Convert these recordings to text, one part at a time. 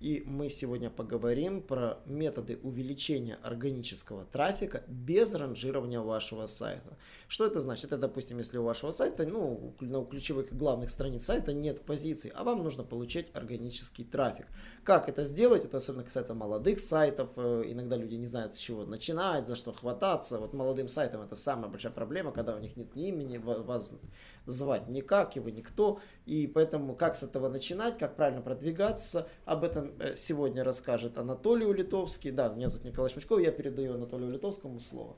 и мы сегодня поговорим про методы увеличения органического трафика без ранжирования вашего сайта. Что это значит? Это, допустим, если у вашего сайта, ну, на ключевых главных страниц сайта нет позиций, а вам нужно получать органический трафик. Как это сделать? Это особенно касается молодых сайтов. Э, иногда люди не знают, с чего начинать, за что хвататься. Вот молодым сайтам это самая большая проблема, когда у них нет ни имени, вас звать никак, вы никто. И поэтому как с этого начинать, как правильно продвигаться, об этом э, сегодня расскажет Анатолий Улитовский. Да, меня зовут Николай Шмачков, я передаю Анатолию Улитовскому слово.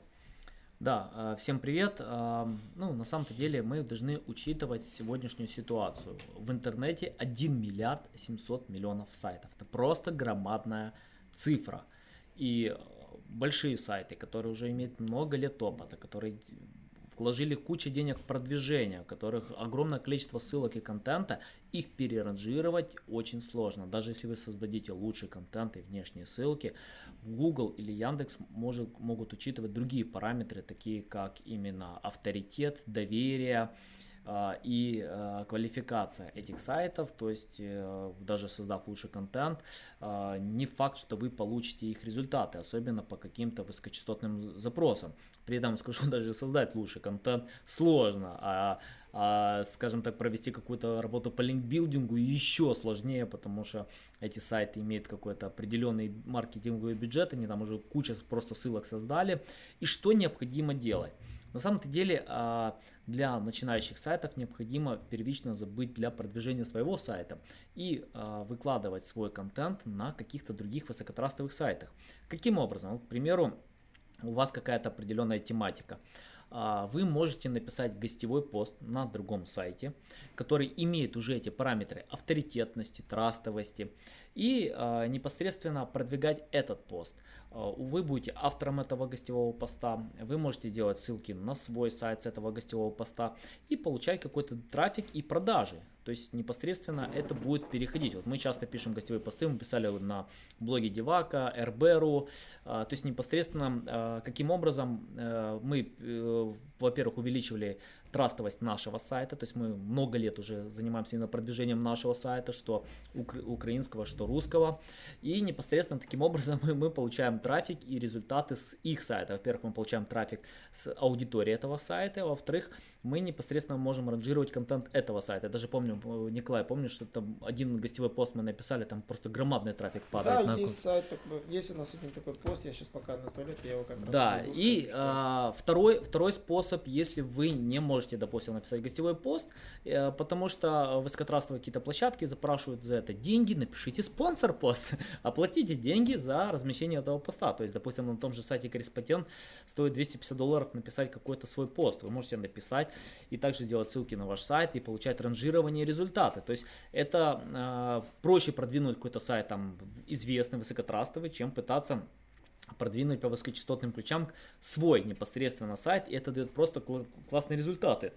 Да, э, всем привет. Э, ну, на самом-то деле мы должны учитывать сегодняшнюю ситуацию. В интернете 1 миллиард 700 миллионов сайтов. Это просто громадная цифра. И большие сайты, которые уже имеют много лет опыта, которые вложили кучу денег в продвижение, в которых огромное количество ссылок и контента, их переранжировать очень сложно. Даже если вы создадите лучший контент и внешние ссылки, Google или Яндекс может, могут учитывать другие параметры, такие как именно авторитет, доверие, и а, квалификация этих сайтов, то есть э, даже создав лучший контент, а, не факт, что вы получите их результаты, особенно по каким-то высокочастотным запросам. При этом скажу, даже создать лучший контент сложно, а, а скажем так, провести какую-то работу по линкбилдингу еще сложнее, потому что эти сайты имеют какой-то определенный маркетинговый бюджет, они там уже куча просто ссылок создали. И что необходимо делать? На самом-то деле а, для начинающих сайтов необходимо первично забыть для продвижения своего сайта и а, выкладывать свой контент на каких-то других высокотрастовых сайтах. Каким образом? К примеру, у вас какая-то определенная тематика вы можете написать гостевой пост на другом сайте, который имеет уже эти параметры авторитетности, трастовости, и э, непосредственно продвигать этот пост. Э, вы будете автором этого гостевого поста, вы можете делать ссылки на свой сайт с этого гостевого поста и получать какой-то трафик и продажи. То есть непосредственно это будет переходить. Вот мы часто пишем гостевые посты, мы писали на блоге Девака, Эрберу. То есть непосредственно а, каким образом э, мы, э, во-первых, увеличивали трастовость нашего сайта, то есть мы много лет уже занимаемся именно продвижением нашего сайта, что укра- украинского, что русского, и непосредственно таким образом мы, мы получаем трафик и результаты с их сайта. Во-первых, мы получаем трафик с аудитории этого сайта, во-вторых, мы непосредственно можем ранжировать контент этого сайта. Я даже помню, э, Николай, помнишь, что там один гостевой пост мы написали, там просто громадный трафик падает. Да, на... есть сайт, есть у нас один такой пост, я сейчас пока на туалете, я его как раз Да, и а, второй, второй способ, если вы не можете допустим, написать гостевой пост, э, потому что высокотрастовые какие-то площадки запрашивают за это деньги, напишите спонсор пост, оплатите деньги за размещение этого поста. То есть, допустим, на том же сайте корреспондент стоит 250 долларов написать какой-то свой пост. Вы можете написать и также сделать ссылки на ваш сайт и получать ранжирование результаты. То есть, это э, проще продвинуть какой-то сайт там известный, высокотрастовый, чем пытаться продвинуть по высокочастотным ключам свой непосредственно сайт, и это дает просто классные результаты.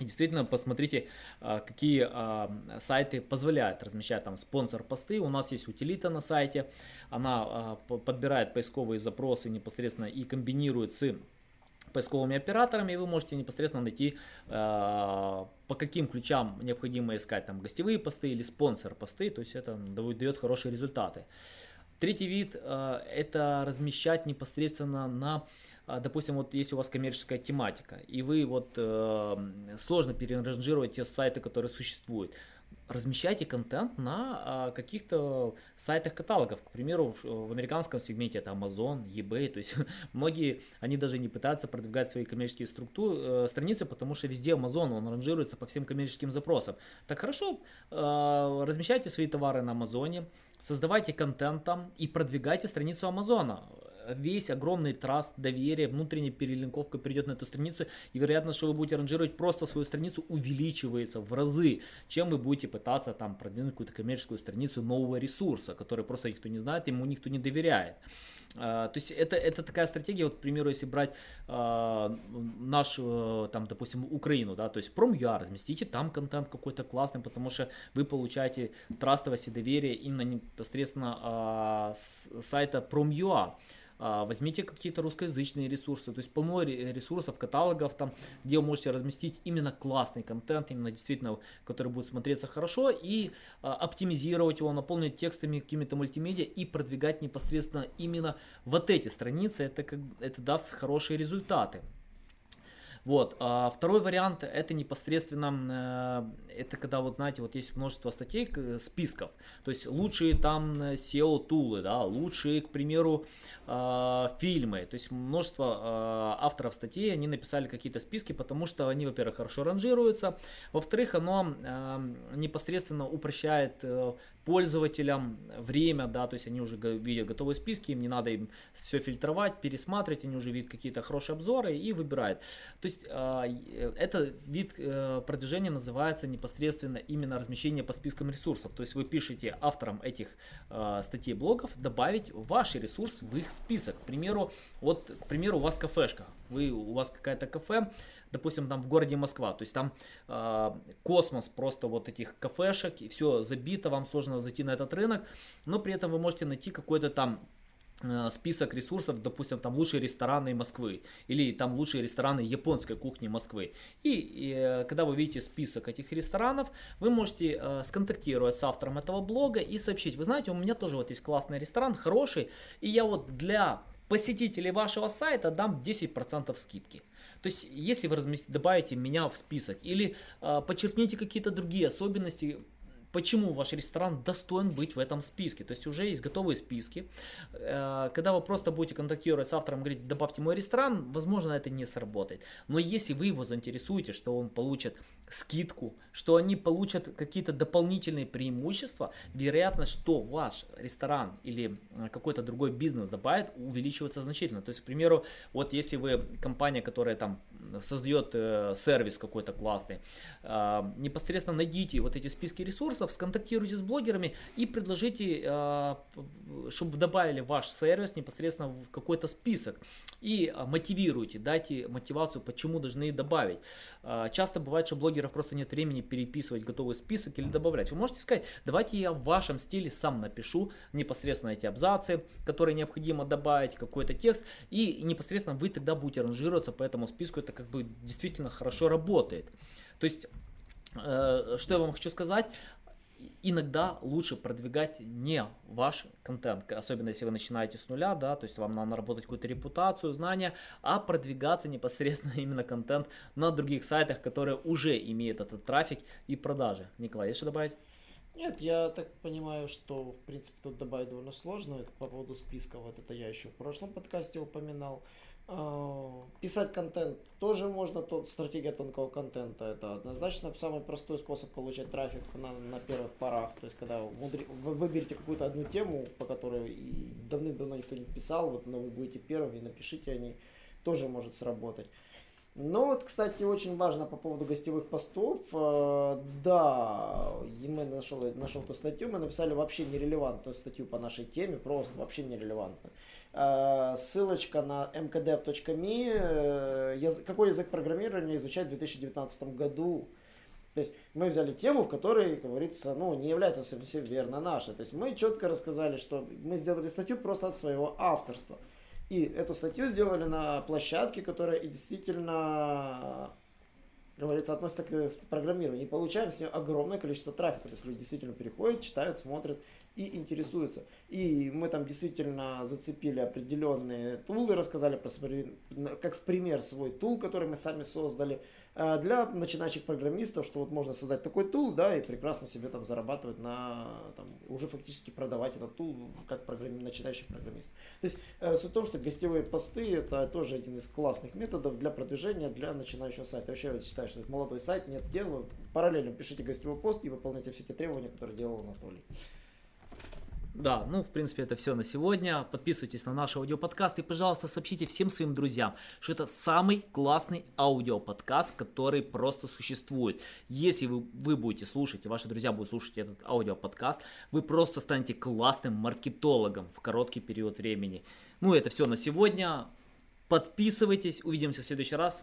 И действительно, посмотрите, а, какие а, сайты позволяют размещать там спонсор посты. У нас есть утилита на сайте, она а, подбирает поисковые запросы непосредственно и комбинирует с поисковыми операторами, и вы можете непосредственно найти, по каким ключам необходимо искать там гостевые посты или спонсор посты, то есть это дает хорошие результаты. Третий вид э, это размещать непосредственно на, э, допустим, вот если у вас коммерческая тематика, и вы вот э, сложно переранжировать те сайты, которые существуют размещайте контент на а, каких-то сайтах каталогов. К примеру, в, американском сегменте это Amazon, eBay. То есть многие, они даже не пытаются продвигать свои коммерческие структуры, э, страницы, потому что везде Amazon, он ранжируется по всем коммерческим запросам. Так хорошо, э, размещайте свои товары на Амазоне, создавайте контент там и продвигайте страницу Амазона весь огромный траст, доверие, внутренняя перелинковка перейдет на эту страницу, и вероятно, что вы будете ранжировать просто свою страницу увеличивается в разы, чем вы будете пытаться там продвинуть какую-то коммерческую страницу нового ресурса, который просто никто не знает, ему никто не доверяет. А, то есть это, это такая стратегия, вот, к примеру, если брать э, нашу, там, допустим, Украину, да, то есть Prom.ua, разместите там контент какой-то классный, потому что вы получаете трастовость и доверие именно непосредственно э, с сайта Prom.ua. А, возьмите какие-то русскоязычные ресурсы, то есть полно ресурсов, каталогов там, где вы можете разместить именно классный контент, именно действительно, который будет смотреться хорошо и а, оптимизировать его, наполнить текстами какими-то мультимедиа и продвигать непосредственно именно вот эти страницы, это, как, это даст хорошие результаты. Вот. А второй вариант это непосредственно, э, это когда вот знаете, вот есть множество статей, списков, то есть лучшие там э, SEO тулы, да, лучшие, к примеру, э, фильмы, то есть множество авторов статей, они написали какие-то списки, потому что они, во-первых, хорошо ранжируются, во-вторых, оно непосредственно упрощает пользователям время, да, то есть они уже видят готовые списки, им не надо им все фильтровать, пересматривать, они уже видят какие-то хорошие обзоры и выбирают. То есть а, э, это вид э, продвижения называется непосредственно именно размещение по спискам ресурсов. То есть вы пишете авторам этих а, статей блогов добавить ваш ресурс в их список. К примеру, вот, к примеру, у вас кафешка, вы, у вас какая-то кафе, допустим, там в городе Москва, то есть там э, космос просто вот этих кафешек, и все забито, вам сложно зайти на этот рынок, но при этом вы можете найти какой-то там Э, список ресурсов, допустим, там лучшие рестораны Москвы или там лучшие рестораны японской кухни Москвы. И, и э, когда вы видите список этих ресторанов, вы можете э, сконтактировать с автором этого блога и сообщить, вы знаете, у меня тоже вот есть классный ресторан, хороший, и я вот для посетителей вашего сайта дам 10% скидки. То есть, если вы добавите меня в список или э, подчеркните какие-то другие особенности почему ваш ресторан достоин быть в этом списке. То есть уже есть готовые списки. Э, когда вы просто будете контактировать с автором, говорить, добавьте мой ресторан, возможно, это не сработает. Но если вы его заинтересуете, что он получит скидку, что они получат какие-то дополнительные преимущества, вероятность, что ваш ресторан или э, какой-то другой бизнес добавит, увеличивается значительно. То есть, к примеру, вот если вы компания, которая там создает э, сервис какой-то классный, э, непосредственно найдите вот эти списки ресурсов, сконтактируйте с блогерами и предложите, э, чтобы добавили ваш сервис непосредственно в какой-то список и э, мотивируйте, дайте мотивацию, почему должны добавить. Э, часто бывает, что блогеры блогеров просто нет времени переписывать готовый список или добавлять. Вы можете сказать, давайте я в вашем стиле сам напишу непосредственно эти абзацы, которые необходимо добавить, какой-то текст, и непосредственно вы тогда будете ранжироваться по этому списку, это как бы действительно хорошо работает. То есть э, что я вам хочу сказать, иногда лучше продвигать не ваш контент, особенно если вы начинаете с нуля, да, то есть вам надо наработать какую-то репутацию, знания, а продвигаться непосредственно именно контент на других сайтах, которые уже имеют этот трафик и продажи. Николай, есть что добавить? Нет, я так понимаю, что в принципе тут добавить довольно сложно. по поводу списка, вот это я еще в прошлом подкасте упоминал. А, писать контент тоже можно, тот, стратегия тонкого контента это однозначно самый простой способ получать трафик на, на первых порах. То есть, когда вы выберете какую-то одну тему, по которой давным-давно никто не писал, вот, но вы будете первым и напишите о ней, тоже может сработать. Но вот, кстати, очень важно по поводу гостевых постов. А, да, мы нашел, нашел эту статью, мы написали вообще нерелевантную статью по нашей теме, просто вообще нерелевантную. Э, ссылочка на mkdev.me. Э, какой язык программирования изучать в 2019 году? То есть мы взяли тему, в которой, говорится, ну, не является совсем верно нашей. То есть мы четко рассказали, что мы сделали статью просто от своего авторства. И эту статью сделали на площадке, которая и действительно говорится, относится к программированию. И получаем с нее огромное количество трафика. То есть люди действительно переходят, читают, смотрят и интересуются. И мы там действительно зацепили определенные тулы, рассказали про, как в пример свой тул, который мы сами создали э, для начинающих программистов, что вот можно создать такой тул, да, и прекрасно себе там зарабатывать на, там, уже фактически продавать этот тул как программ, начинающий программист. То есть э, суть в том, что гостевые посты это тоже один из классных методов для продвижения для начинающего сайта. Вообще я считаю, что это молодой сайт, нет дела, параллельно пишите гостевой пост и выполняйте все те требования, которые делал Анатолий. Да, ну, в принципе, это все на сегодня. Подписывайтесь на наш аудиоподкаст и, пожалуйста, сообщите всем своим друзьям, что это самый классный аудиоподкаст, который просто существует. Если вы, вы будете слушать, и ваши друзья будут слушать этот аудиоподкаст, вы просто станете классным маркетологом в короткий период времени. Ну, это все на сегодня. Подписывайтесь, увидимся в следующий раз.